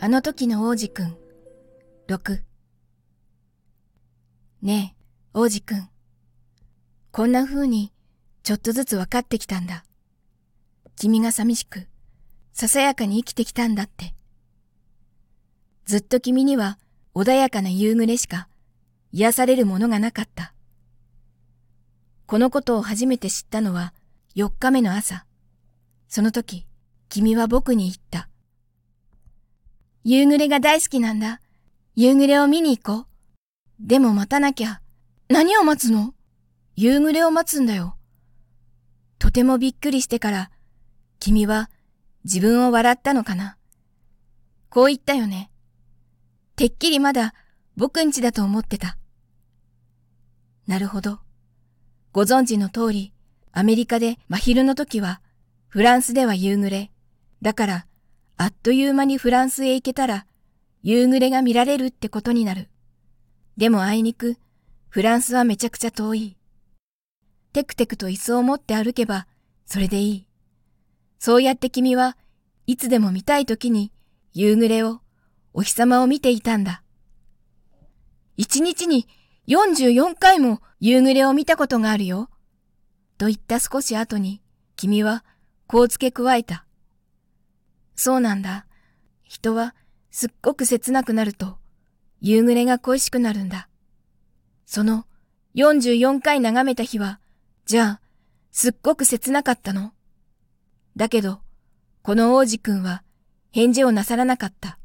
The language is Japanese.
あの時の王子くん。6ねえ、王子くん。こんな風にちょっとずつ分かってきたんだ。君が寂しく、ささやかに生きてきたんだって。ずっと君には穏やかな夕暮れしか癒されるものがなかった。このことを初めて知ったのは4日目の朝。その時、君は僕に言った。夕暮れが大好きなんだ。夕暮れを見に行こう。でも待たなきゃ。何を待つの？夕暮れを待つんだよ。とてもびっくりしてから、君は自分を笑ったのかな。こう言ったよね。てっきりまだ僕んちだと思ってた。なるほど。ご存知の通り、アメリカで真昼の時は、フランスでは夕暮れ。だから、あっという間にフランスへ行けたら、夕暮れが見られるってことになる。でもあいにく、フランスはめちゃくちゃ遠い。テクテクと椅子を持って歩けば、それでいい。そうやって君はいつでも見たい時に夕暮れを、お日様を見ていたんだ。一日に44回も夕暮れを見たことがあるよ。と言った少し後に、君はこう付け加えた。そうなんだ。人はすっごく切なくなると、夕暮れが恋しくなるんだ。その44回眺めた日は、じゃあ、すっごく切なかったの？だけど、この王子くんは返事をなさらなかった。